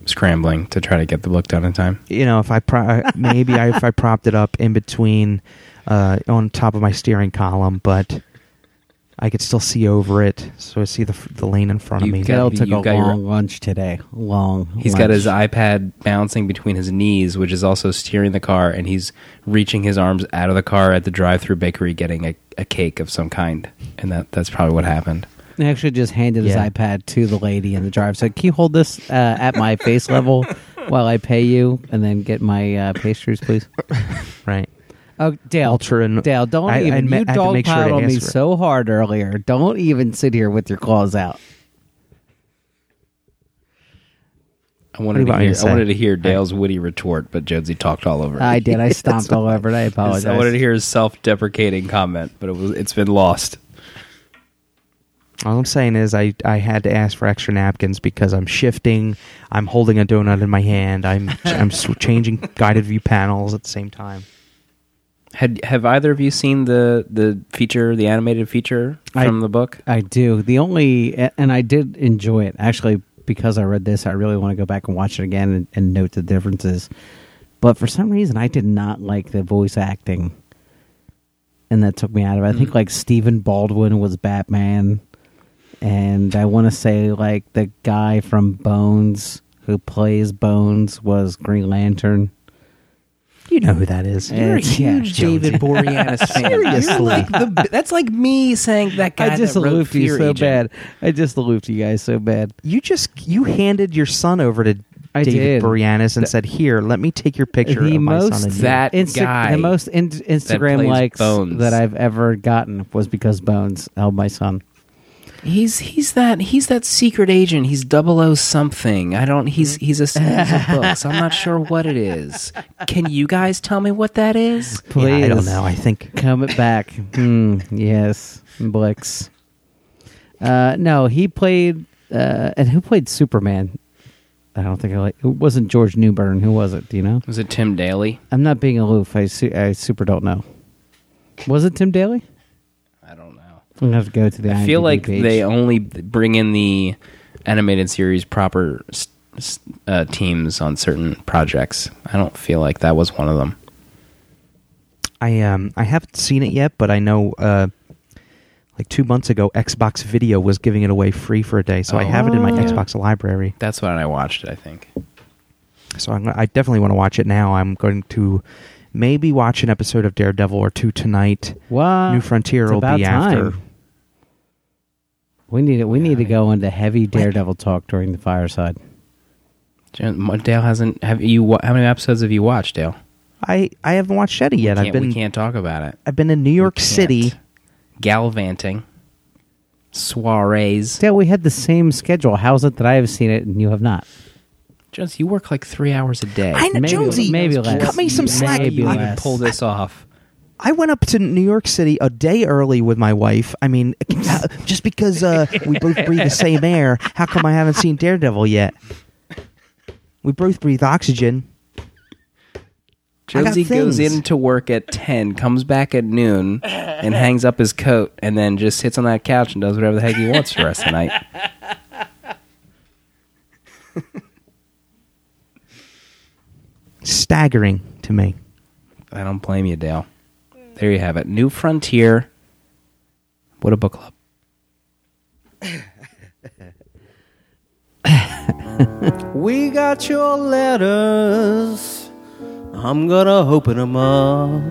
scrambling to try to get the book done in time. You know, if I pro- maybe I, if I propped it up in between uh, on top of my steering column, but I could still see over it, so I see the the lane in front of You me. got- Dale took you've a got your- long lunch today. Long. He's got his iPad bouncing between his knees, which is also steering the car, and he's reaching his arms out of the car at the drive-through bakery, getting a, a cake of some kind, and that that's probably what happened. He actually just handed Yeah. his iPad to the lady in the drive. Said, "Can you hold this uh, at my face level while I pay you, and then get my uh, pastries, please?" right. Oh, Dale, Ultra and Dale, don't I- I even. me- you I had dog make sure on me it. so hard earlier. Don't even sit here with your claws out. I wanted to hear. I wanted to hear Dale's witty retort, but Jonesy talked all over. it. I did. I stomped all over it. I apologize. I wanted to hear his self-deprecating comment, but it was it's been lost. All I'm saying is I, I had to ask for extra napkins because I'm shifting. I'm holding a donut in my hand. I'm I'm changing guided view panels at the same time. Had have either of you seen the the feature, the animated feature I- from the book? I do. The only, and I did enjoy it actually because I read this. I really want to go back and watch it again and, and note the differences. But for some reason, I did not like the voice acting, and that took me out of it. I think hmm. like Stephen Baldwin was Batman. and I want to say like the guy from Bones who plays Bones was Green Lantern. You know who that is. You're a huge David Boreanaz fan. Seriously. You're like the, that's like me saying that guy I just that wrote you Fear so Agent. bad. I just looped you guys so bad. You just you handed your son over to I David did. Boreanaz and said, "Here, let me take your picture The of my most- son." And you." That Insta- guy the most in- Instagram plays likes Bones. that I've ever gotten was because Bones held my son. He's he's that he's that secret agent. He's double O something. I don't. He's he's a series of books. I'm not sure what it is. Can you guys tell me what that is? Yeah, Please, I don't know. I think Come it back. Hmm. Yes, Blix. Uh, no, he played. Uh, and who played Superman? I don't think I like. It wasn't George Newbern. Who was it? Do you know? Was it Tim Daly? I'm not being aloof. I, su- I super don't know. Was it Tim Daly? I don't know. I'm gonna have to go to the. I feel IMDb like page. they only bring in the animated series proper s- s- uh, teams on certain projects. I don't feel like that was one of them. I um I haven't seen it yet, but I know uh like two months ago, Xbox Video was giving it away free for a day, so I have it in my Oh. Xbox library. That's when I watched it. I think. So I'm, I definitely want to watch it now. I'm going to maybe watch an episode of Daredevil or two tonight. What? New Frontier it's will about be time. after. We need it. We need to go into heavy Daredevil talk during the fireside. Dale hasn't. Have you? How many episodes have you watched, Dale? I I haven't watched Eddie yet. I've Can't- been we can't talk about it. I've been in New York We can't. City. gallivanting, soirees. Dale, we had the same schedule. How's it that I have seen it and you have not? Jones, you work like three hours a day. I know, Maybe- Jonesy. maybe less. cut me some slack. Maybe you I, can less. pull this off. I went up to New York City a day early with my wife. I mean, just because uh, we both breathe the same air, how come I haven't seen Daredevil yet? We both breathe oxygen. Jonesy goes things. into work at 10, comes back at noon, and hangs up his coat, and then just sits on that couch and does whatever the heck he wants for the rest of the night. Staggering to me. I don't blame you, Dale. There you have it. New Frontier. What a book club. We got your letters. I'm gonna open them up.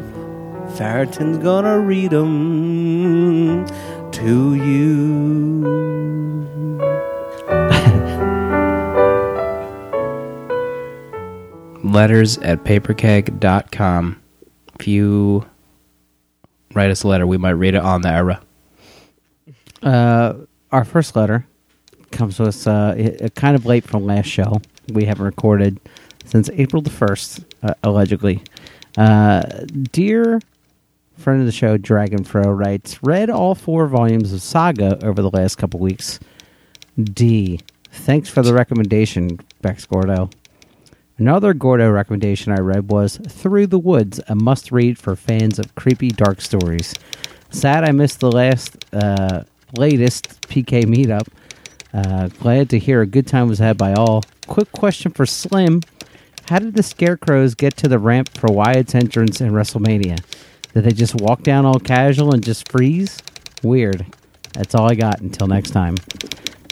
Farrington's gonna read them to you. Letters at paperkeg.com. If you write us a letter, we might read it on the era. Uh, our first letter comes to us uh, kind of late from last show. We haven't recorded since April the 1st, uh, allegedly. Uh, dear friend of the show, Dragon Dragonfro writes, read all four volumes of Saga over the last couple weeks. D. Thanks for the recommendation, Bex Gordo. Another Gordo recommendation I read was Through the Woods, a must read for fans of creepy, dark stories. Sad I missed the last, uh, latest PK meetup. Uh, glad to hear a good time was had by all. Quick question for Slim How did the Scarecrows get to the ramp for Wyatt's entrance in WrestleMania? Did they just walk down all casual and just freeze? Weird. That's all I got until next time.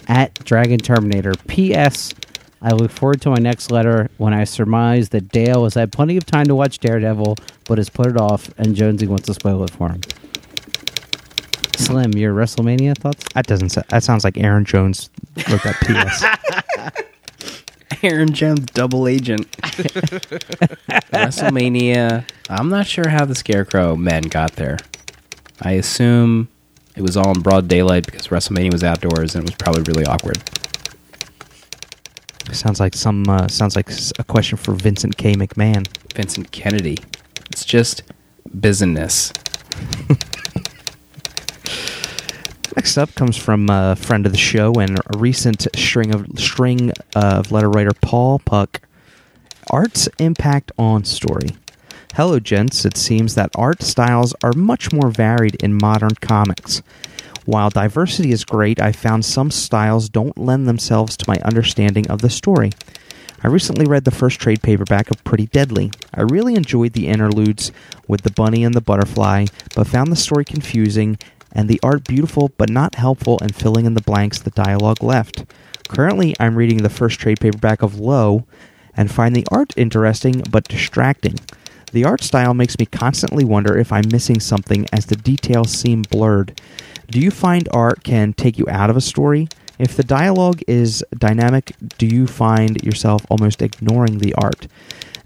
At Dragon Terminator. P.S. I look forward to my next letter when I surmise that Dale has had plenty of time to watch Daredevil, but has put it off, and Jonesy wants to spoil it for him. Slim, your WrestleMania thoughts? That doesn't. sa- That sounds like Aaron Jones wrote that PS. Aaron Jones, double agent. WrestleMania. I'm not sure how the Scarecrow men got there. I assume it was all in broad daylight because WrestleMania was outdoors and it was probably really awkward. Sounds like some. Uh, sounds like a question for Vincent K. McMahon. Vincent Kennedy. It's just business. Next up comes from a friend of the show and a recent string of string of letter writer Paul Puck. Art's impact on story. Hello, gents. It seems that art styles are much more varied in modern comics. While diversity is great, I found some styles don't lend themselves to my understanding of the story. I recently read the first trade paperback of Pretty Deadly. I really enjoyed the interludes with the bunny and the butterfly, but found the story confusing and the art beautiful but not helpful in filling in the blanks the dialogue left. Currently, I'm reading the first trade paperback of Low and find the art interesting but distracting. The art style makes me constantly wonder if I'm missing something as the details seem blurred. Do you find art can take you out of a story? If the dialogue is dynamic, do you find yourself almost ignoring the art?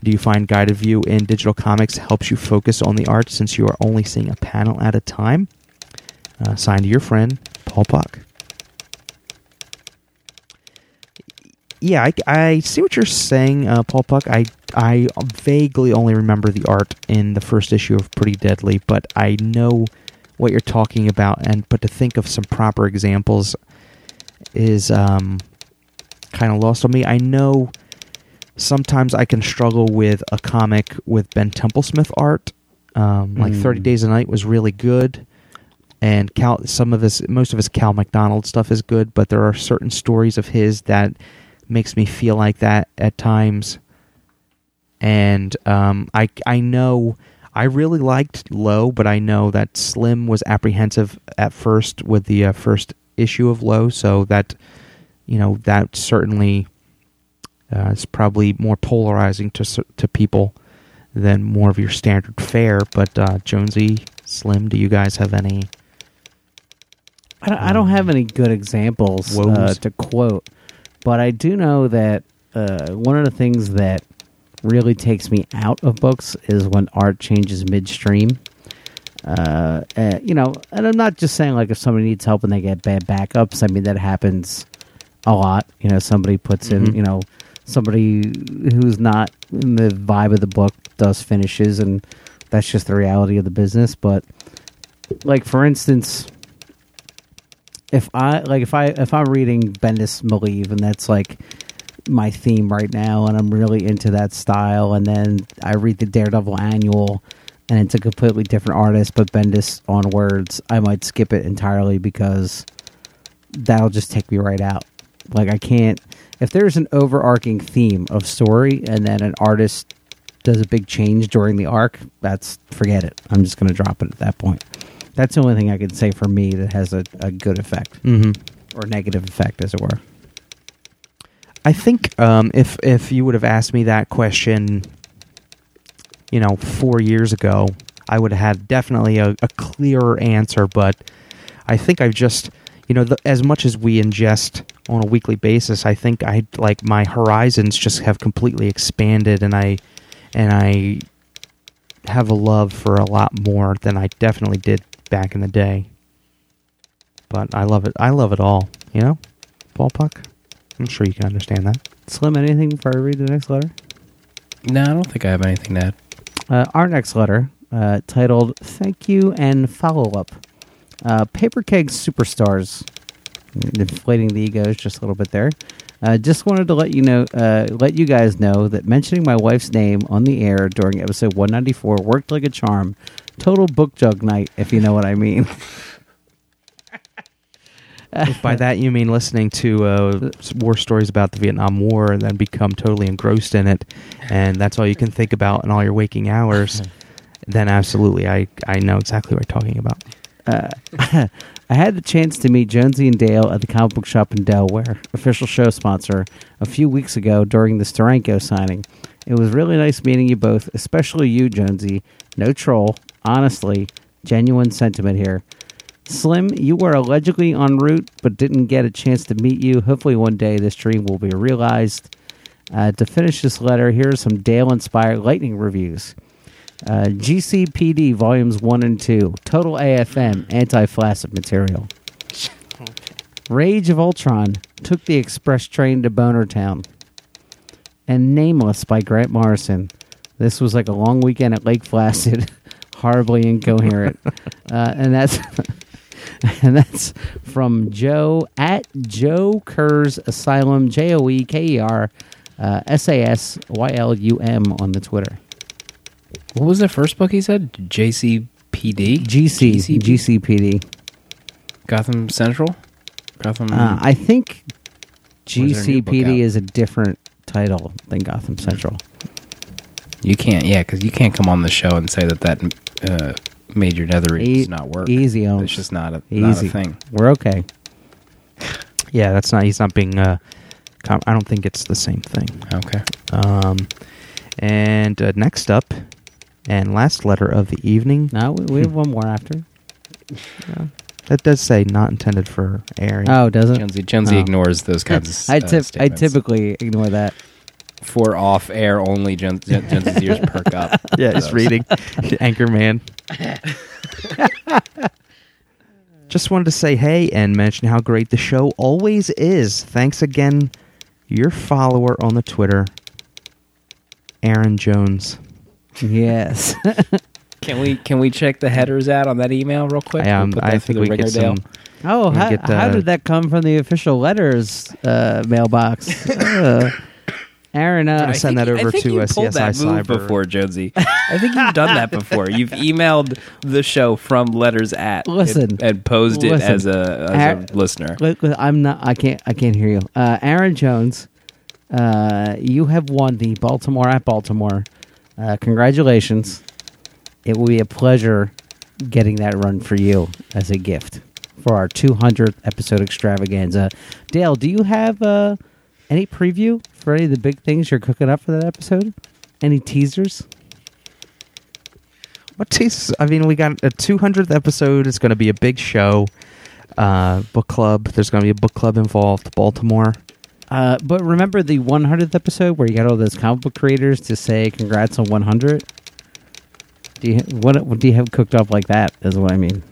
Do you find guided view in digital comics helps you focus on the art since you are only seeing a panel at a time? Uh, signed to your friend, Paul Puck. Yeah, I, I see what you're saying, uh, Paul Puck. I I vaguely only remember the art in the first issue of Pretty Deadly, but I know what you're talking about. And but to think of some proper examples is um, kind of lost on me. I know sometimes I can struggle with a comic with Ben Templesmith art. Um, like Mm. Thirty Days a Night was really good, and Cal. Some of his, most of his Cal McDonald stuff is good, but there are certain stories of his that makes me feel like that at times. And um, I, I know I really liked Low, but I know that Slim was apprehensive at first with the uh, first issue of Low, so that you know that certainly uh, is probably more polarizing to to people than more of your standard fare. But uh, Jonesy, Slim, do you guys have any? I don't, I don't have any good examples uh, to quote, but I do know that uh, one of the things that really takes me out of books is when art changes midstream. Uh, uh, you know, and I'm not just saying like if somebody needs help and they get bad backups. I mean that happens a lot. You know, somebody puts in, Mhm. you know, somebody who's not in the vibe of the book does finishes, and that's just the reality of the business. But like for instance, if I like if I if I'm reading Bendis Maleev and that's like my theme right now and I'm really into that style and then I read the Daredevil annual and it's a completely different artist but Bendis on words, I might skip it entirely because that'll just take me right out. Like I can't if there's an overarching theme of story and then an artist does a big change during the arc, that's forget it. I'm just going to drop it at that point. That's the only thing I can say for me that has a, a good effect Mm-hmm. or negative effect, as it were. I think um, if if you would have asked me that question, you know, four years ago, I would have had definitely a, a clearer answer. But I think I've just, you know, the, as much as we ingest on a weekly basis, I think I like my horizons just have completely expanded, and I and I have a love for a lot more than I definitely did back in the day. But I love it. I love it all. You know, ballpark. I'm sure you can understand that. Slim, anything before I read the next letter? No, I don't think I have anything to add. Uh, our next letter, uh, titled "Thank You and Follow Up," uh, Paper Keg Superstars, inflating the egos just a little bit there. Uh, just wanted to let you know, uh, let you guys know that mentioning my wife's name on the air during episode 194 worked like a charm. Total book jug night, if you know what I mean. If by that you mean listening to uh, war stories about the Vietnam War and then become totally engrossed in it, and that's all you can think about in all your waking hours, then absolutely, I, I know exactly what you're talking about. uh, I had the chance to meet Jonesy and Dale at the comic book shop in Delaware, official show sponsor, a few weeks ago during the Steranko signing. It was really nice meeting you both, especially you, Jonesy. No troll, honestly, genuine sentiment here. Slim, you were allegedly en route, but didn't get a chance to meet you. Hopefully, one day this dream will be realized. Uh, to finish this letter, here are some Dale inspired lightning reviews. Uh, GCPD Volumes 1 and 2, Total AFM, Anti Flaccid Material. Rage of Ultron took the express train to Boner Town. And Nameless by Grant Morrison. This was like a long weekend at Lake Placid, horribly incoherent. uh, and that's. And that's from Joe at Joe Kerr's Asylum, J O E K E R uh, S A S Y L U M on the Twitter. What was the first book he said? JCPD? GC, GCPD. Gotham Central? Gotham. Uh, I think Or is there a new book out? GCPD is a different title than Gotham Central. you can't, yeah, because you can't come on the show and say that that uh, major nether E- regions not work. easy, Holmes. It's just not a, not Easy. a thing. We're okay. Yeah, that's not. He's not being. Uh, com- I don't think it's the same thing. Okay. Um, and uh, next up, and last letter of the evening. No, we, we have one more after. That does say not intended for airing. Oh, does it? Jonesy, Jonesy Oh. ignores those kinds of I uh, tip, I statements. typically ignore that. For off air only, Jon- Jon- Jonesy's ears perk up. yeah, he's Those. reading. Anchorman. Just wanted to say hey and mention how great the show always is. Thanks again, your follower on the Twitter, Aaron Jones. Yes. Can we can we check the headers out on that email real quick? I, um, We'll I think we get some. oh, We how, get, how uh, did that come from the official letters uh, mailbox? Uh, Aaron, uh, Gonna send that over I think to, you uh, pulled that move Cyber. before, Jonesy. I think you've done that before. You've emailed the show from letters at Listen. and, and posed it as a as a listener. Look, I'm not. I can't. I can't hear you. Uh, Aaron Jones, uh, you have won the Baltimore at Baltimore. Uh, congratulations! It will be a pleasure getting that run for you as a gift for our 200th episode extravaganza. Dale, do you have uh, any preview for any of the big things you're cooking up for that episode? Any teasers? What teasers? I mean, we got a 200th episode. It's going to be a big show. Uh, book club. There's going to be a book club involved. Baltimore. Uh, but remember the 100th episode where you got all those comic book creators to say congrats on 100. Do you what, what do you have cooked up like that? Is what I mean.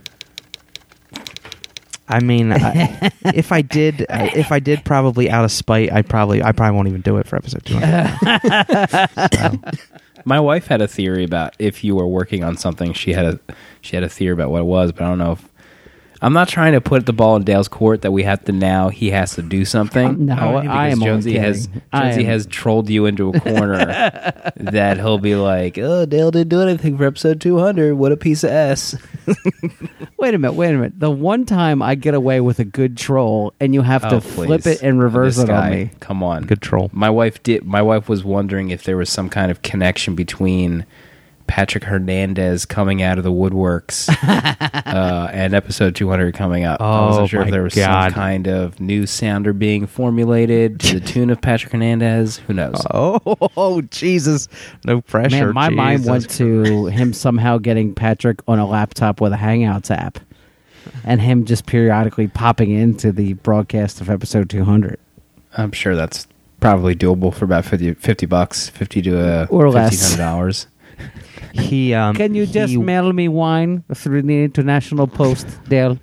I mean, I, if I did, uh, if I did, probably out of spite, I probably, I probably won't even do it for episode 200. My wife had a theory about if you were working on something. She had a she had a theory about what it was, but I don't know if I'm not trying to put the ball in Dale's court that we have to now. He has to do something. No, I am only Jonesy has kidding. I Jonesy am- has trolled you into a corner that he'll be like, "Oh, Dale didn't do anything for episode 200. What a piece of s." Wait a minute, wait a minute. The one time I get away with a good troll and you have to Oh, flip it and reverse This it guy, on me. Come on, Good troll. My wife did. My wife was wondering if there was some kind of connection between Patrick Hernandez coming out of the woodworks uh, and episode 200 coming up. I Oh, wasn't sure my if there was God. some kind of new sounder being formulated to the tune of Patrick Hernandez. Who knows? Oh, oh, Jesus! No pressure. Man, my mind went to him somehow getting Patrick on a laptop with a Hangouts app, and him just periodically popping into the broadcast of episode 200. I'm sure that's probably doable for about 50, 50 bucks, 50 to uh, Or less. $1,500. He um. Can you just he, mail me wine through the International Post, Dale?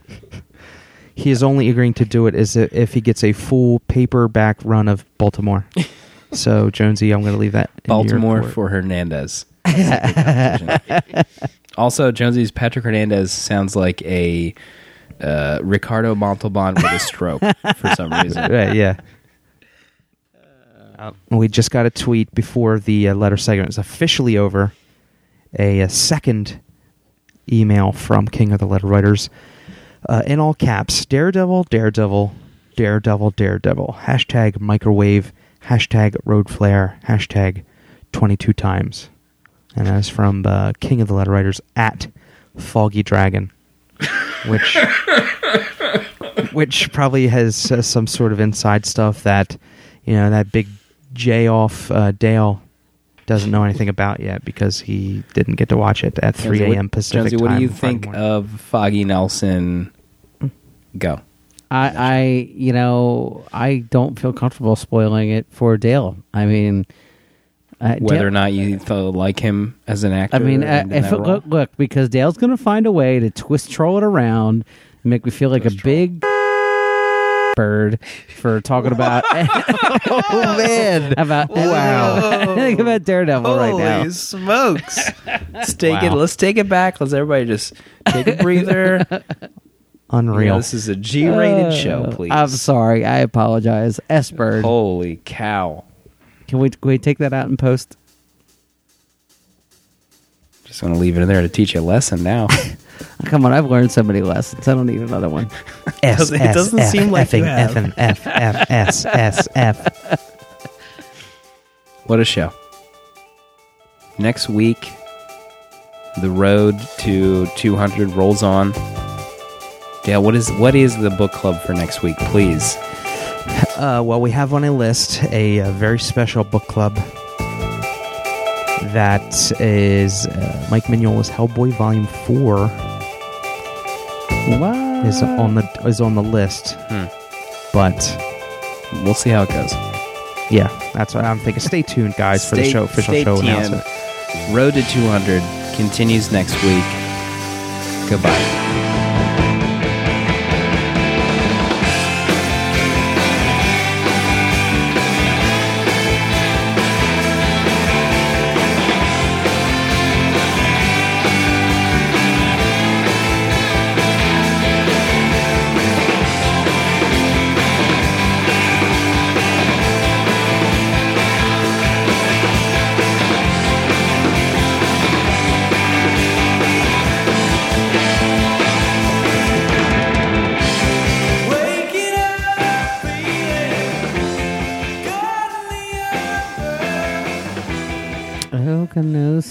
He is only agreeing to do it is if if he gets a full paperback run of Baltimore. so Jonesy, I'm going to leave that. in Baltimore court. for Hernandez. also, Jonesy's Patrick Hernandez sounds like a uh, Ricardo Montalban with a stroke for some reason. Right, yeah. Uh, we just got a tweet before the uh, letter segment is officially over. A, uh second email from King of the Letter Writers uh, in all caps Daredevil, Daredevil, Daredevil, Daredevil. Hashtag microwave, hashtag road flare, hashtag 22 times. And that is from uh, King of the Letter Writers at Foggy Dragon, which which probably has uh, some sort of inside stuff that you know that big J off uh, Dale doesn't know anything about yet because he didn't get to watch it at 3 a.m. Pacific Jonesy, time. what do you think morning. of Foggy Nelson? Go. I, I, you know, I don't feel comfortable spoiling it for Dale. I mean, uh, Whether Dale- or not you th- like him as an actor. I mean, uh, if it, look, look, because Dale's going to find a way to twist troll it around and make me feel like a big bird for talking about. oh man! about Wow. think about Daredevil right now. smokes! let's take it. Wow. Let's take it back. Let's everybody just take a breather. Unreal. You know, this is a G-rated show, Uh, please. I'm sorry. I apologize. S bird. Holy cow! Can we can we take that out and post? Just want to leave it in there to teach you a lesson now. Come on, I've learned so many lessons. I don't need another one. S, doesn't- it S, doesn't F, seem like you effing, have. effing, F, F, S, S, F. what a show! Next week, The road to 200 rolls on. Dale, what is what is the book club for next week, please? Uh, well, we have on a list a, uh very special book club that is uh, Mike Mignola's Hellboy Volume Four What? is on the is on the list, Hmm. but We'll see how it goes. yeah, that's what I'm thinking. Stay tuned, guys, for the Stay- show official stay show tuned. announcement. Road to 200 continues next week. Goodbye.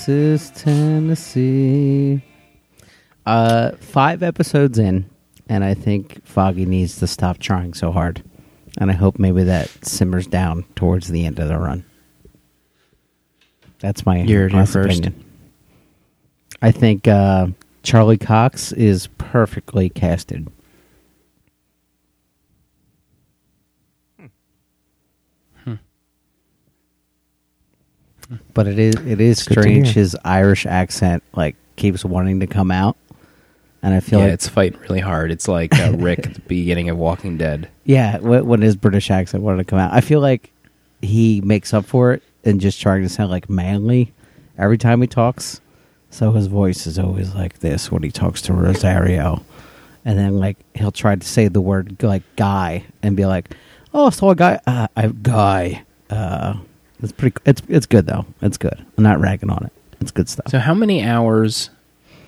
Okanosis, Tennessee. Uh, five episodes in, and I think Foggy needs to stop trying so hard. And I hope maybe that simmers down towards the end of the run. That's my you're honest first. opinion. I think uh, Charlie Cox is perfectly casted. But it is it is Good to strange. hear. His Irish accent like keeps wanting to come out, and I feel yeah, like it's fighting really hard. It's like uh, Rick at the beginning of Walking Dead. yeah, wh- when his British accent wanted to come out, I feel like he makes up for it and just trying to sound like manly every time he talks. So his voice is always like this when he talks to Rosario, and then like he'll try to say the word like guy and be like, "Oh, so a guy, uh, I guy." Uh, it's pretty. It's it's good though. It's good. I'm not ragging on it. It's good stuff. So, how many hours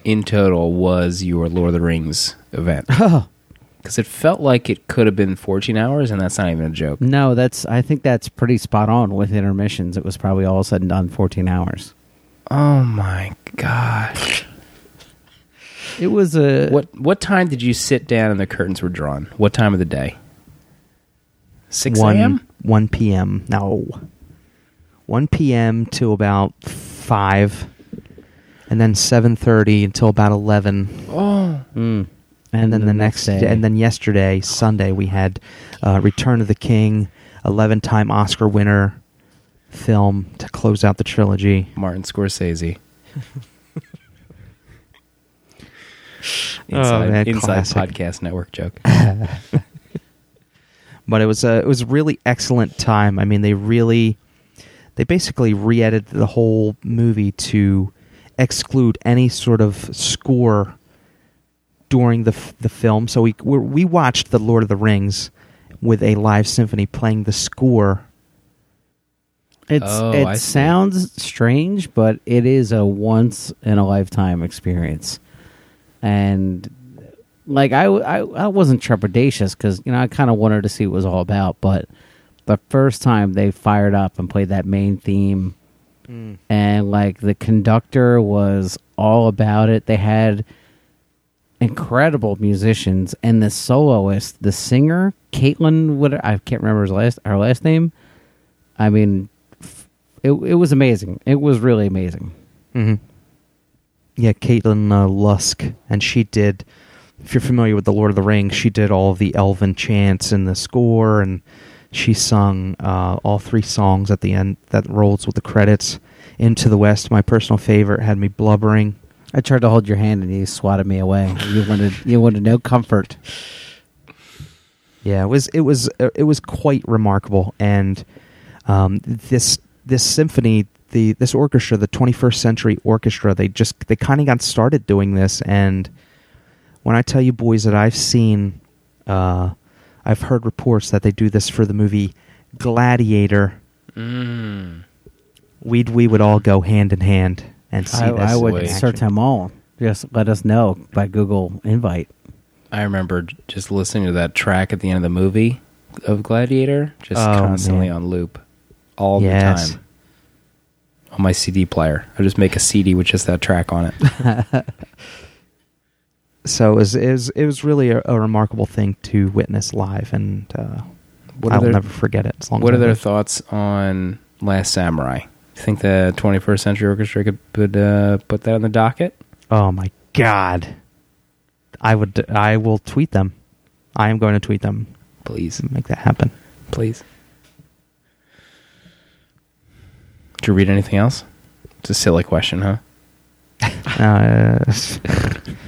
in total was your Lord of the Rings event? Oh Because it felt like it could have been 14 hours, and that's not even a joke. no, that's. I think that's pretty spot on with intermissions. It was probably all said and done 14 hours. Oh my gosh! It was a What what time did you sit down and the curtains were drawn? What time of the day? 6 one a.m. one p.m. No, one p.m. to about five, and then seven thirty until about eleven. Oh, Mm. And, then the, next day, and then yesterday, Sunday, we had uh, Return of the King, eleven-time Oscar winner film to close out the trilogy. Martin Scorsese. Oh, inside man, inside podcast network joke. but it was a it was a really excellent time. I mean, they really they basically re-edited the whole movie to exclude any sort of score during the f- the film. So we we we watched the Lord of the Rings with a live symphony playing the score. It's Oh, it sounds strange, but it is a once in a lifetime experience. And like I I, I wasn't trepidatious because you know I kind of wanted to see what it was all about. But the first time they fired up and played that main theme, and like the conductor was all about it. They had incredible musicians, and the soloist, the singer, Kaitlyn, what I can't remember his last her last name. I mean, it it was amazing. It was really amazing. Mm-hmm. Yeah, Kaitlyn uh, Lusk, and she did. If you're familiar with the Lord of the Rings, she did all the elven chants in the score, and she sung uh, all three songs at the end that rolls with the credits. Into the West, my personal favorite, had me blubbering. I tried to hold your hand and you swatted me away. You wanted you wanted no comfort. Yeah, it was it was uh, it was quite remarkable, and um, this this symphony, the this orchestra, the 21st Century Orchestra, they just they kind of got started doing this, and when I tell you boys that I've seen, uh, I've heard reports that they do this for the movie Gladiator. Mm. We'd we would all go hand in hand and see I, this. I would action. search them all. Just let us know by Google invite. I remember just listening to that track at the end of the movie of Gladiator, just Oh, constantly man. on loop, all Yes. the time. on my CD player. I just make a CD with just that track on it. So it was, it was, it was really a, a remarkable thing to witness live, and uh, I'll their- never forget it. As long What are their live. thoughts on Last Samurai? You think the 21st Century Orchestra could put, uh, put that on the docket? Oh my god! I would. I will tweet them. I am going to tweet them. Please, Make that happen. please. Did you read anything else? It's a silly question, huh? Uh,